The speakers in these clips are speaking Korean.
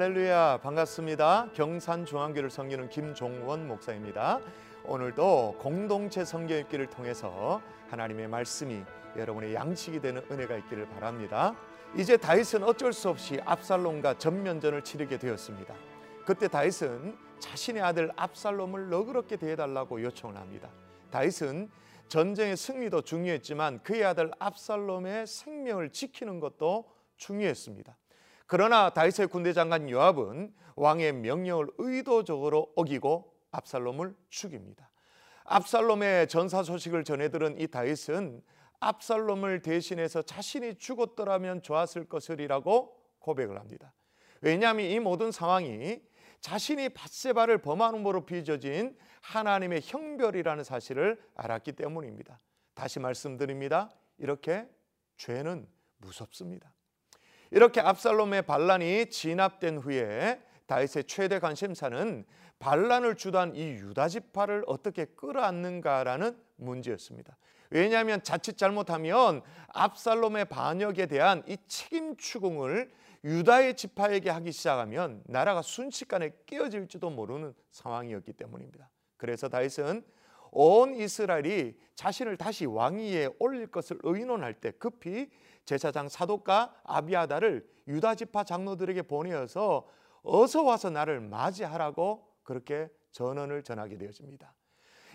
할렐루야 반갑습니다. 경산중앙교를 섬기는 김종원 목사입니다. 오늘도 공동체 성경 읽기를 통해서 하나님의 말씀이 여러분의 양식이 되는 은혜가 있기를 바랍니다. 이제 다윗은 어쩔 수 없이 압살롬과 전면전을 치르게 되었습니다. 그때 다윗은 자신의 아들 압살롬을 너그럽게 대해달라고 요청을 합니다. 다윗은 전쟁의 승리도 중요했지만 그의 아들 압살롬의 생명을 지키는 것도 중요했습니다. 그러나 다윗의 군대 장관 요압은 왕의 명령을 의도적으로 어기고 압살롬을 죽입니다. 압살롬의 전사 소식을 전해 들은 이 다윗은 압살롬을 대신해서 자신이 죽었더라면 좋았을 것이라고 고백을 합니다. 왜냐하면 이 모든 상황이 자신이 바세바를 범함으로 빚어진 하나님의 형별이라는 사실을 알았기 때문입니다. 다시 말씀드립니다. 이렇게 죄는 무섭습니다. 이렇게 압살롬의 반란이 진압된 후에 다윗의 최대 관심사는 반란을 주도한 이 유다 지파를 어떻게 끌어안는가라는 문제였습니다. 왜냐하면 자칫 잘못하면 압살롬의 반역에 대한 이 책임 추궁을 유다의 지파에게 하기 시작하면 나라가 순식간에 깨어질지도 모르는 상황이었기 때문입니다. 그래서 다윗은 온 이스라엘이 자신을 다시 왕위에 올릴 것을 의논할 때 급히 제사장 사독과 아비아다를 유다 지파 장로들에게 보내어서 어서 와서 나를 맞이하라고 그렇게 전언을 전하게 되어집니다.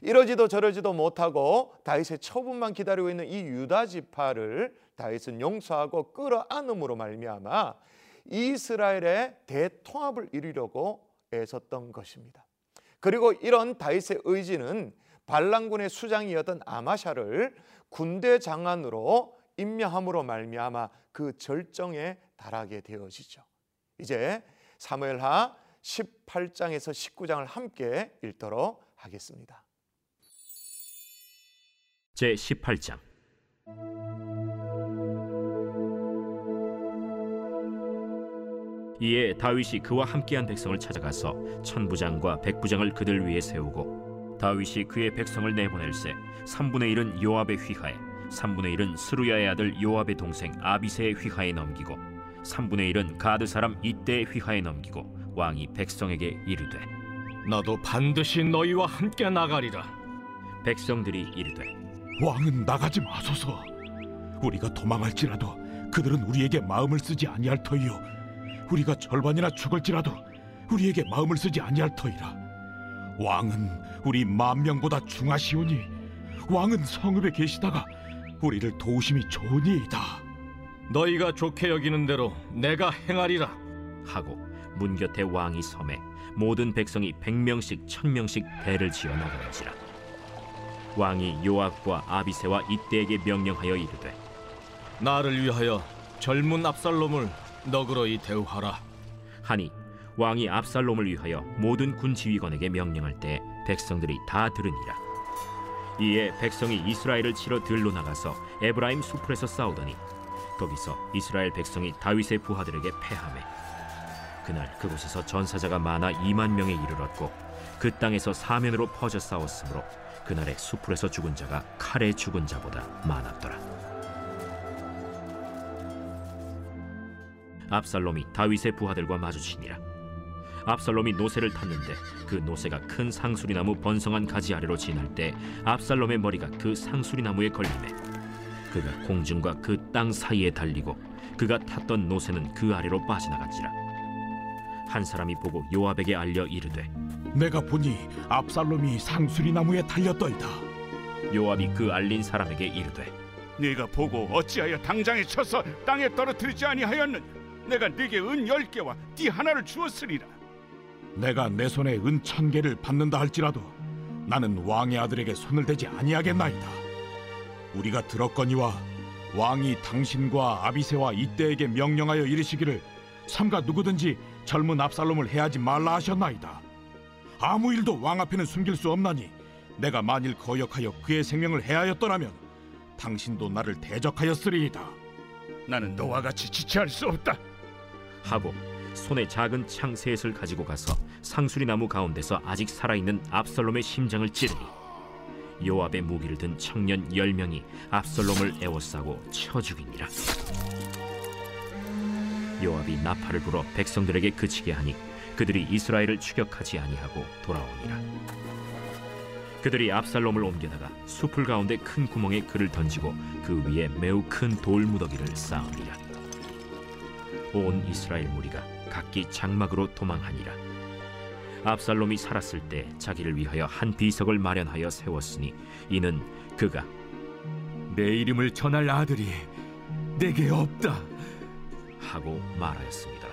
이러지도 저러지도 못하고 다윗의 처분만 기다리고 있는 이 유다 지파를 다윗은 용서하고 끌어안음으로 말미암아 이스라엘의 대통합을 이루려고 애썼던 것입니다. 그리고 이런 다윗의 의지는 반란군의 수장이었던 아마샤를 군대 장관으로 임명함으로 말미암아 그 절정에 달하게 되어지죠. 이제 사무엘하 18장에서 19장을 함께 읽도록 하겠습니다. 제 18장 이에 다윗이 그와 함께한 백성을 찾아가서 천부장과 백부장을 그들 위에 세우고 다윗이 그의 백성을 내보낼세 3분의 1은 요압의 휘하에 3분의 1은 스루야의 아들 요압의 동생 아비세의 휘하에 넘기고 3분의 1은 가드 사람 이때의 휘하에 넘기고 왕이 백성에게 이르되 나도 반드시 너희와 함께 나가리라. 백성들이 이르되 왕은 나가지 마소서. 우리가 도망할지라도 그들은 우리에게 마음을 쓰지 아니할 터이요. 우리가 절반이나 죽을지라도 우리에게 마음을 쓰지 아니할 터이라. 왕은 우리 만 명보다 중하시오니 왕은 성읍에 계시다가 우리를 도우심이 좋으니이다. 너희가 좋게 여기는 대로 내가 행하리라. 하고 문 곁에 왕이 섬에 모든 백성이 백명씩 천명씩 대를 지어 나가는지라 왕이 요압과 아비세와 이때에게 명령하여 이르되 나를 위하여 젊은 압살롬을 너그러이 대우하라. 하니 왕이 압살롬을 위하여 모든 군 지휘관에게 명령할 때 백성들이 다 들으니라 이에 백성이 이스라엘을 치러 들로 나가서 에브라임 수풀에서 싸우더니 거기서 이스라엘 백성이 다윗의 부하들에게 패하매 그날 그곳에서 전사자가 많아 2만 명에 이르렀고 그 땅에서 사면으로 퍼져 싸웠으므로 그날의 수풀에서 죽은 자가 칼에 죽은 자보다 많았더라. 압살롬이 다윗의 부하들과 마주치니라 압살롬이 노새를 탔는데 그 노새가 큰 상수리 나무 번성한 가지 아래로 지날 때 압살롬의 머리가 그 상수리 나무에 걸리매 그가 공중과 그 땅 사이에 달리고 그가 탔던 노새는 그 아래로 빠져나갔지라. 한 사람이 보고 요압에게 알려 이르되 내가 보니 압살롬이 상수리 나무에 달렸더이다. 요압이 그 알린 사람에게 이르되 네가 보고 어찌하여 당장에 쳐서 땅에 떨어뜨리지 아니하였느냐? 내가 네게 은 열 개와 띠 하나를 주었으리라 내가 내 손에 은 천 개를 받는다 할지라도 나는 왕의 아들에게 손을 대지 아니하겠나이다. 우리가 들었거니와 왕이 당신과 아비세와 이때에게 명령하여 이르시기를 삼가 누구든지 젊은 압살롬을 해하지 말라 하셨나이다. 아무 일도 왕 앞에는 숨길 수 없나니 내가 만일 거역하여 그의 생명을 해하였더라면 당신도 나를 대적하였으리이다. 나는 너와 같이 지체할 수 없다 하고 손에 작은 창 셋을 가지고 가서 상수리 나무 가운데서 아직 살아있는 압살롬의 심장을 찌르니 요압의 무기를 든 청년 열 명이 압살롬을 에워싸고 쳐 죽이니라. 요압이 나팔을 불어 백성들에게 그치게 하니 그들이 이스라엘을 추격하지 아니하고 돌아오니라. 그들이 압살롬을 옮겨다가 숲을 가운데 큰 구멍에 그를 던지고 그 위에 매우 큰 돌 무더기를 쌓으니라 온 이스라엘 무리가 각기 장막으로 도망하니라 압살롬이 살았을 때 자기를 위하여 한 비석을 마련하여 세웠으니 이는 그가 내 이름을 전할 아들이 내게 없다. 하고 말하였습니다.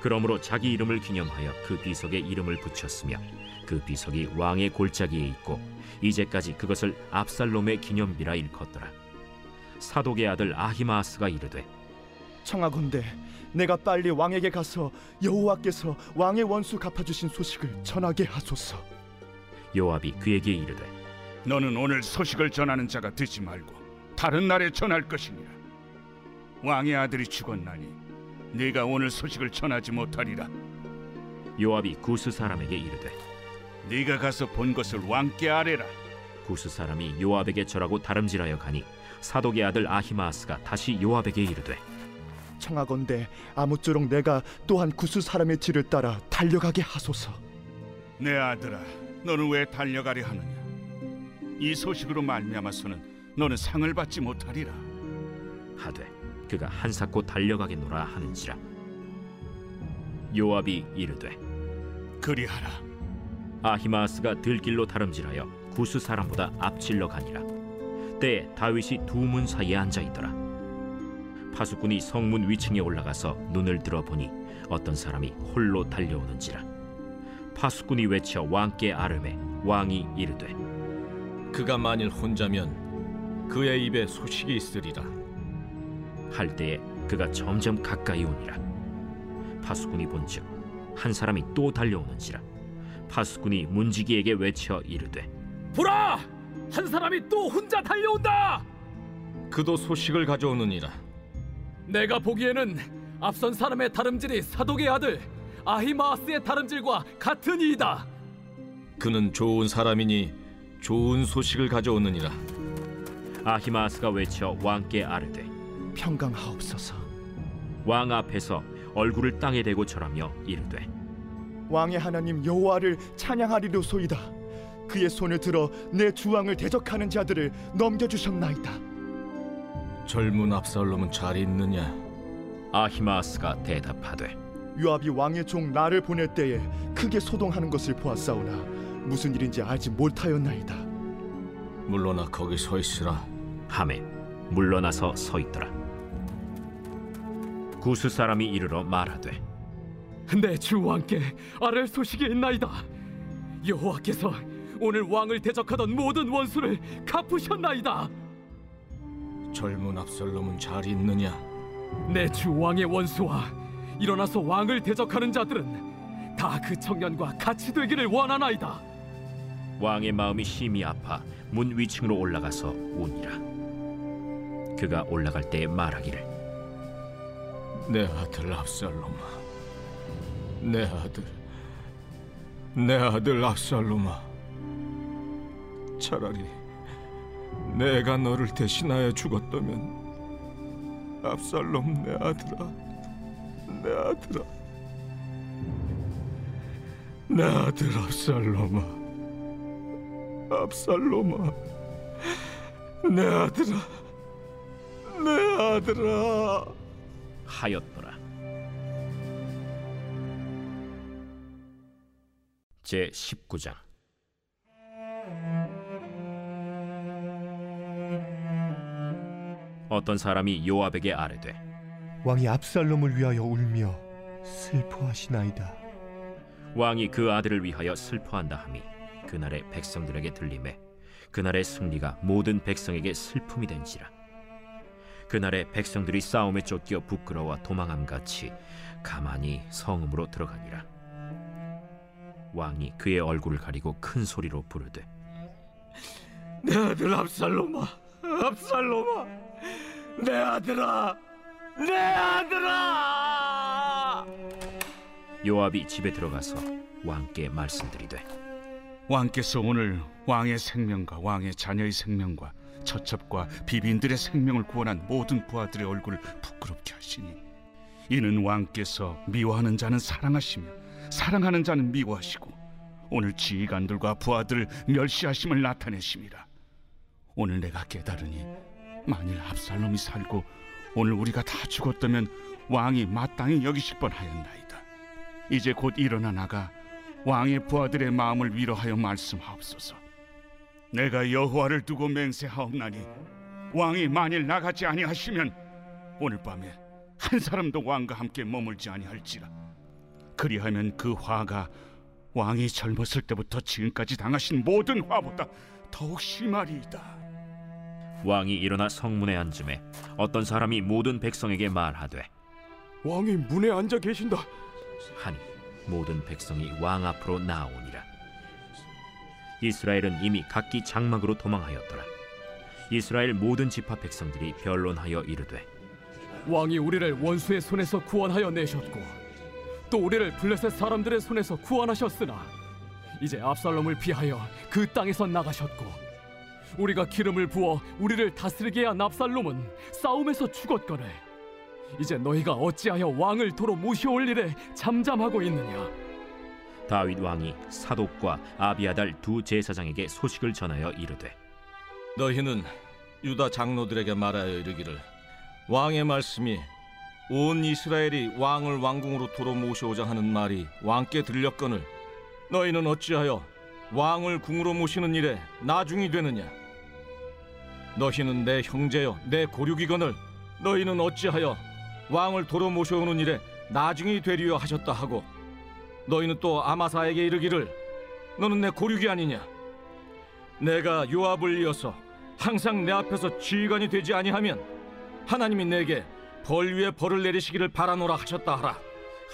그러므로 자기 이름을 기념하여 그 비석에 이름을 붙였으며 그 비석이 왕의 골짜기에 있고 이제까지 그것을 압살롬의 기념비라 일컫더라. 사독의 아들 아히마아스가 이르되 청하건대 내가 빨리 왕에게 가서 여호와께서 왕의 원수 갚아주신 소식을 전하게 하소서. 요압이 그에게 이르되 너는 오늘 소식을 전하는 자가 되지 말고 다른 날에 전할 것이니라. 왕의 아들이 죽었나니 네가 오늘 소식을 전하지 못하리라. 요압이 구스 사람에게 이르되 네가 가서 본 것을 왕께 아뢰라. 구스 사람이 요압에게 절하고 다름질하여 가니 사독의 아들 아히마아스가 다시 요압에게 이르되 청하건대 아무쪼록 내가 또한 구스 사람의 뒤를 따라 달려가게 하소서. 내 아들아, 너는 왜 달려가려 하느냐? 이 소식으로 말미암아서는 너는 상을 받지 못하리라. 하되 그가 한사코 달려가겠노라 하는지라 요압이 이르되 그리하라. 아히마아스가 들길로 다름질하여 구스 사람보다 앞질러 가니라 때에 다윗이 두 문 사이에 앉아 있더라 파수꾼이 성문 위층에 올라가서 눈을 들어 보니 어떤 사람이 홀로 달려오는지라 파수꾼이 외쳐 왕께 아름해 왕이 이르되 그가 만일 혼자면 그의 입에 소식이 있으리라. 할 때에 그가 점점 가까이 오니라 파수꾼이 본즉 한 사람이 또 달려오는지라 파수꾼이 문지기에게 외쳐 이르되 보라! 한 사람이 또 혼자 달려온다. 그도 소식을 가져오느니라. 내가 보기에는 앞선 사람의 다름질이 사독의 아들 아히마아스의 다름질과 같은 이이다. 그는 좋은 사람이니 좋은 소식을 가져오느니라. 아히마아스가 외쳐 왕께 아르되 평강하옵소서. 왕 앞에서 얼굴을 땅에 대고 절하며 이르되 왕의 하나님 여호와를 찬양하리로소이다. 그의 손을 들어 내 주왕을 대적하는 자들을 넘겨주셨나이다. 젊은 압살롬은 잘 있느냐? 아히마아스가 대답하되 요압이 왕의 종 나를 보낼 때에 크게 소동하는 것을 보았사오나 무슨 일인지 알지 못하였나이다. 물러나 거기 서 있으라. 함에 물러나서 서 있더라 구스 사람이 이르러 말하되 내주 왕께 아랠 소식이 있나이다. 여호와께서 오늘 왕을 대적하던 모든 원수를 갚으셨나이다. 젊은 압살롬은 잘 있느냐? 내 주 왕의 원수와 일어나서 왕을 대적하는 자들은 다 그 청년과 같이 되기를 원하나이다. 왕의 마음이 심히 아파 문 위층으로 올라가서 우니라 그가 올라갈 때 말하기를 내 아들 압살롬아, 내 아들, 내 아들 압살롬아, 차라리 내가 너를 대신하여 죽었다면 압살롬 내 아들아, 내 아들아, 내 아들 압살롬아, 압살롬아, 내 아들아, 내 아들아. 하였더라 제 19장 어떤 사람이 요압에게 아뢰되 왕이 압살롬을 위하여 울며 슬퍼하시나이다. 왕이 그 아들을 위하여 슬퍼한다 함이 그날의 백성들에게 들림에 그날의 승리가 모든 백성에게 슬픔이 된지라 그날의 백성들이 싸움에 쫓겨 부끄러워 도망함 같이 가만히 성읍으로 들어가니라 왕이 그의 얼굴을 가리고 큰 소리로 부르되 내 아들 압살롬아, 압살롬아, 내 아들아, 내 아들아! 요압이 집에 들어가서 왕께 말씀드리되 왕께서 오늘 왕의 생명과 왕의 자녀의 생명과 처첩과 비빈들의 생명을 구원한 모든 부하들의 얼굴을 부끄럽게 하시니 이는 왕께서 미워하는 자는 사랑하시며 사랑하는 자는 미워하시고 오늘 지휘관들과 부하들을 멸시하심을 나타내심이라 오늘 내가 깨달으니 만일 압살롬이 살고 오늘 우리가 다 죽었다면 왕이 마땅히 여기실 뻔하였나이다. 이제 곧 일어나 나가 왕의 부하들의 마음을 위로하여 말씀하옵소서. 내가 여호와를 두고 맹세하옵나니 왕이 만일 나가지 아니하시면 오늘 밤에 한 사람도 왕과 함께 머물지 아니할지라. 그리하면 그 화가 왕이 젊었을 때부터 지금까지 당하신 모든 화보다 더욱 심하리이다 왕이 일어나 성문에 앉음에 어떤 사람이 모든 백성에게 말하되 왕이 문에 앉아 계신다. 하니 모든 백성이 왕 앞으로 나오니라 이스라엘은 이미 각기 장막으로 도망하였더라 이스라엘 모든 지파 백성들이 변론하여 이르되 왕이 우리를 원수의 손에서 구원하여 내셨고 또 우리를 블레셋 사람들의 손에서 구원하셨으나 이제 압살롬을 피하여 그 땅에서 나가셨고 우리가 기름을 부어 우리를 다스리게 한 압살롬은 싸움에서 죽었거늘. 이제 너희가 어찌하여 왕을 도로 모셔올 일에 잠잠하고 있느냐? 다윗 왕이 사독과 아비아달 두 제사장에게 소식을 전하여 이르되 너희는 유다 장로들에게 말하여 이르기를 왕의 말씀이 온 이스라엘이 왕을 왕궁으로 도로 모셔오자 하는 말이 왕께 들렸거늘 너희는 어찌하여 왕을 궁으로 모시는 일에 나중이 되느냐 너희는 내 형제여 내 고륙이거늘 너희는 어찌하여 왕을 도로 모셔오는 일에 나중이 되리여 하셨다 하고 너희는 또 아마사에게 이르기를 너는 내 고륙이 아니냐? 내가 요압을 이어서 항상 내 앞에서 지휘관이 되지 아니하면 하나님이 내게 벌 위에 벌을 내리시기를 바라노라 하셨다 하라.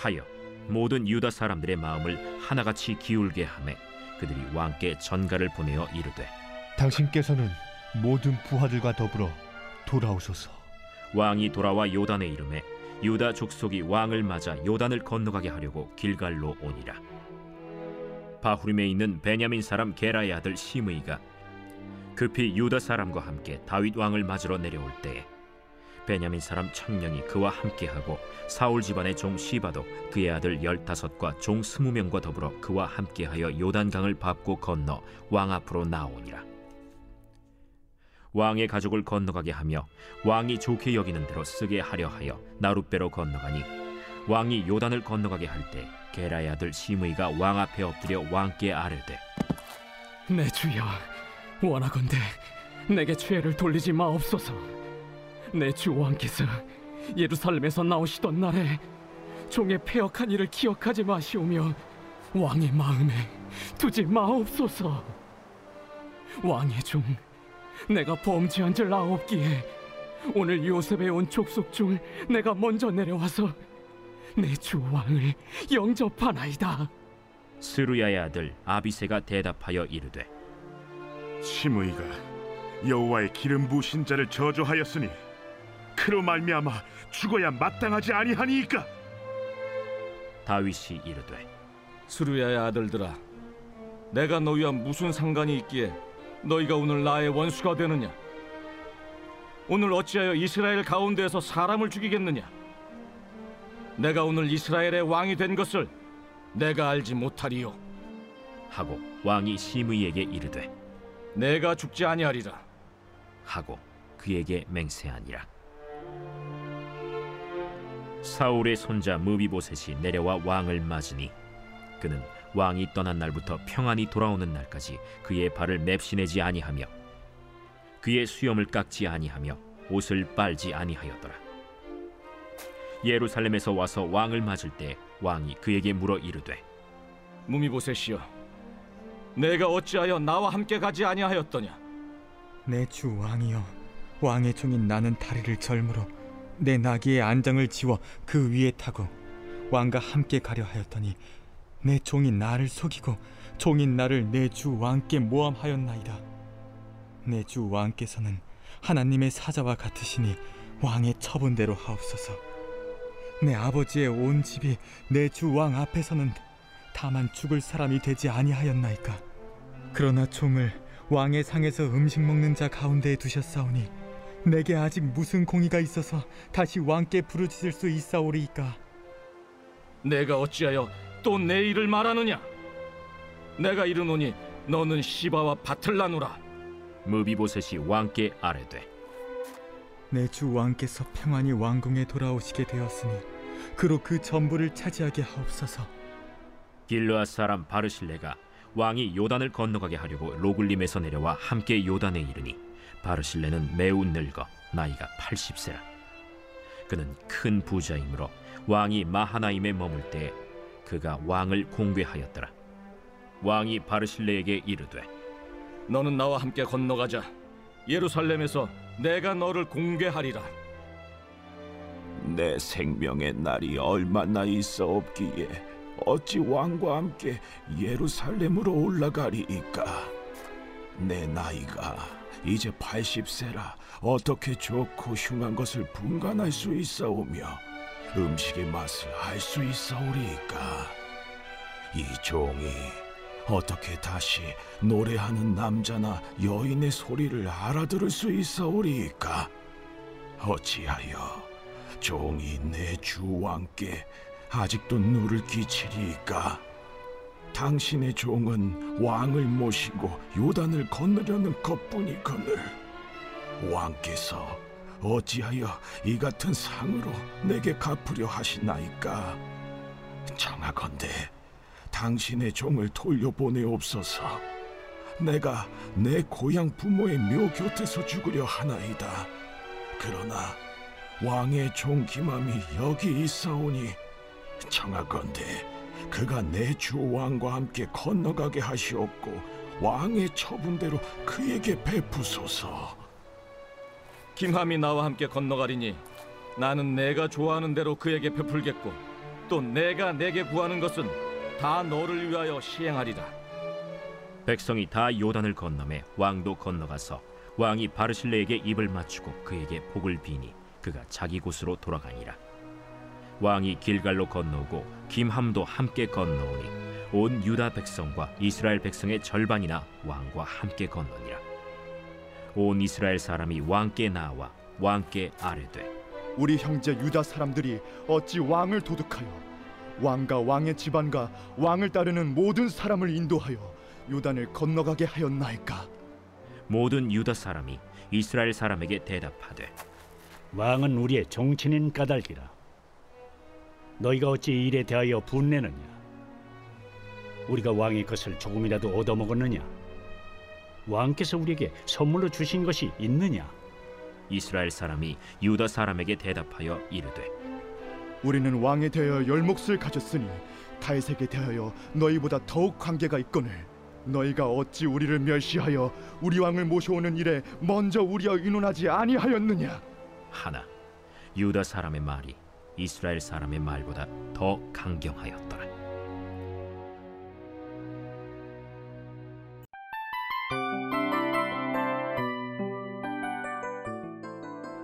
하여 모든 유다 사람들의 마음을 하나같이 기울게 하매 그들이 왕께 전가를 보내어 이르되 당신께서는 모든 부하들과 더불어 돌아오소서. 왕이 돌아와 요단에 이름에 유다 족속이 왕을 맞아 요단을 건너가게 하려고 길갈로 오니라 바후림에 있는 베냐민 사람 게라의 아들 시므이가 급히 유다 사람과 함께 다윗 왕을 맞으러 내려올 때에 베냐민 사람 천명이 그와 함께하고 사울 집안의 종 시바도 그의 아들 열다섯과 종 스무 명과 더불어 그와 함께하여 요단강을 밟고 건너 왕 앞으로 나오니라 왕의 가족을 건너가게 하며 왕이 좋게 여기는 대로 쓰게 하려 하여 나룻배로 건너가니 왕이 요단을 건너가게 할 때 게라의 아들 시므이가 왕 앞에 엎드려 왕께 아뢰되 내 주여 원하건대 내게 죄를 돌리지 마옵소서. 내 주 왕께서 예루살렘에서 나오시던 날에 종의 폐역한 일을 기억하지 마시오며 왕의 마음에 두지 마옵소서. 왕의 종 내가 범죄한 줄 아옵기에 오늘 요셉에 온 족속 중 내가 먼저 내려와서 내 주 왕을 영접하나이다. 스루야의 아들 아비세가 대답하여 이르되 시므이가 여호와의 기름 부으신 자를 저주하였으니 그로 말미암아 죽어야 마땅하지 아니하니이까? 다윗이 이르되 수르야의 아들들아 내가 너희와 무슨 상관이 있기에 너희가 오늘 나의 원수가 되느냐? 오늘 어찌하여 이스라엘 가운데에서 사람을 죽이겠느냐? 내가 오늘 이스라엘의 왕이 된 것을 내가 알지 못하리요. 하고 왕이 시므이에게 이르되 내가 죽지 아니하리라. 하고 그에게 맹세하니라. 사울의 손자 무비보셋이 내려와 왕을 맞으니 그는 왕이 떠난 날부터 평안히 돌아오는 날까지 그의 발을 맵시내지 아니하며 그의 수염을 깎지 아니하며 옷을 빨지 아니하였더라. 예루살렘에서 와서 왕을 맞을 때 왕이 그에게 물어 이르되 무미보셋이여 내가 어찌하여 나와 함께 가지 아니하였더냐? 내 주 왕이여 왕의 종인 나는 다리를 절므로 내 나귀의 안장을 지워 그 위에 타고 왕과 함께 가려 하였더니 내 종인 나를 속이고 종인 나를 내 주 왕께 모함하였나이다. 내 주 왕께서는 하나님의 사자와 같으시니 왕의 처분대로 하옵소서. 내 아버지의 온 집이 내 주 왕 앞에서는 다만 죽을 사람이 되지 아니하였나이까? 그러나 종을 왕의 상에서 음식 먹는 자 가운데에 두셨사오니 내게 아직 무슨 공의가 있어서 다시 왕께 부르짖을 수 있사오리이까? 내가 어찌하여 또 내 일을 말하느냐? 내가 이르노니 너는 시바와 밭을 나누라. 무비보셋이 왕께 아뢰되 내 주 왕께서 평안히 왕궁에 돌아오시게 되었으니 그로 그 전부를 차지하게 하옵소서 길르앗 사람 바르실레가 왕이 요단을 건너가게 하려고 로굴림에서 내려와 함께 요단에 이르니 바르실레는 매우 늙어 나이가 80세라 그는 큰 부자이므로 왕이 마하나임에 머물 때에 그가 왕을 공개하였더라 왕이 바르실레에게 이르되 너는 나와 함께 건너가자. 예루살렘에서 내가 너를 공개하리라. 내 생명의 날이 얼마나 있어 없기에 어찌 왕과 함께 예루살렘으로 올라가리이까 내 나이가 이제 80세라 어떻게 좋고 흉한 것을 분간할 수 있사오며 음식의 맛을 알 수 있사오리이까? 이 종이 어떻게 다시 노래하는 남자나 여인의 소리를 알아들을 수 있사오리이까? 어찌하여 종이 내 주 왕께 아직도 누를 끼치리이까? 당신의 종은 왕을 모시고 요단을 건너려는 것뿐이거늘 왕께서 어찌하여 이 같은 상으로 내게 갚으려 하시나이까? 청하건대 당신의 종을 돌려보내옵소서 내가 내 고향 부모의 묘 곁에서 죽으려 하나이다. 그러나 왕의 종 기맘이 여기 있사오니 청하건대 그가 내 주 왕과 함께 건너가게 하시옵고 왕의 처분대로 그에게 베푸소서 김함이 나와 함께 건너가리니 나는 내가 좋아하는 대로 그에게 베풀겠고 또 내가 내게 구하는 것은 다 너를 위하여 시행하리라. 백성이 다 요단을 건너매 왕도 건너가서 왕이 바르실레에게 입을 맞추고 그에게 복을 비니 그가 자기 곳으로 돌아가니라 왕이 길갈로 건너오고 김함도 함께 건너오니 온 유다 백성과 이스라엘 백성의 절반이나 왕과 함께 건너니라 온 이스라엘 사람이 왕께 나와 왕께 아뢰되 우리 형제 유다 사람들이 어찌 왕을 도둑하여 왕과 왕의 집안과 왕을 따르는 모든 사람을 인도하여 요단을 건너가게 하였나이까? 모든 유다 사람이 이스라엘 사람에게 대답하되 왕은 우리의 정치인 까닭이라. 너희가 어찌 이 일에 대하여 분내느냐? 우리가 왕의 것을 조금이라도 얻어먹었느냐 왕께서 우리에게 선물로 주신 것이 있느냐? 이스라엘 사람이 유다 사람에게 대답하여 이르되 우리는 왕에 대하여 열몫을 가졌으니 다윗에게 대하여 너희보다 더욱 관계가 있거늘 너희가 어찌 우리를 멸시하여 우리 왕을 모셔오는 일에 먼저 우리와 의논하지 아니하였느냐? 하나 유다 사람의 말이 이스라엘 사람의 말보다 더 강경하였더라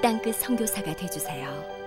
땅끝 성교사가 되주세요.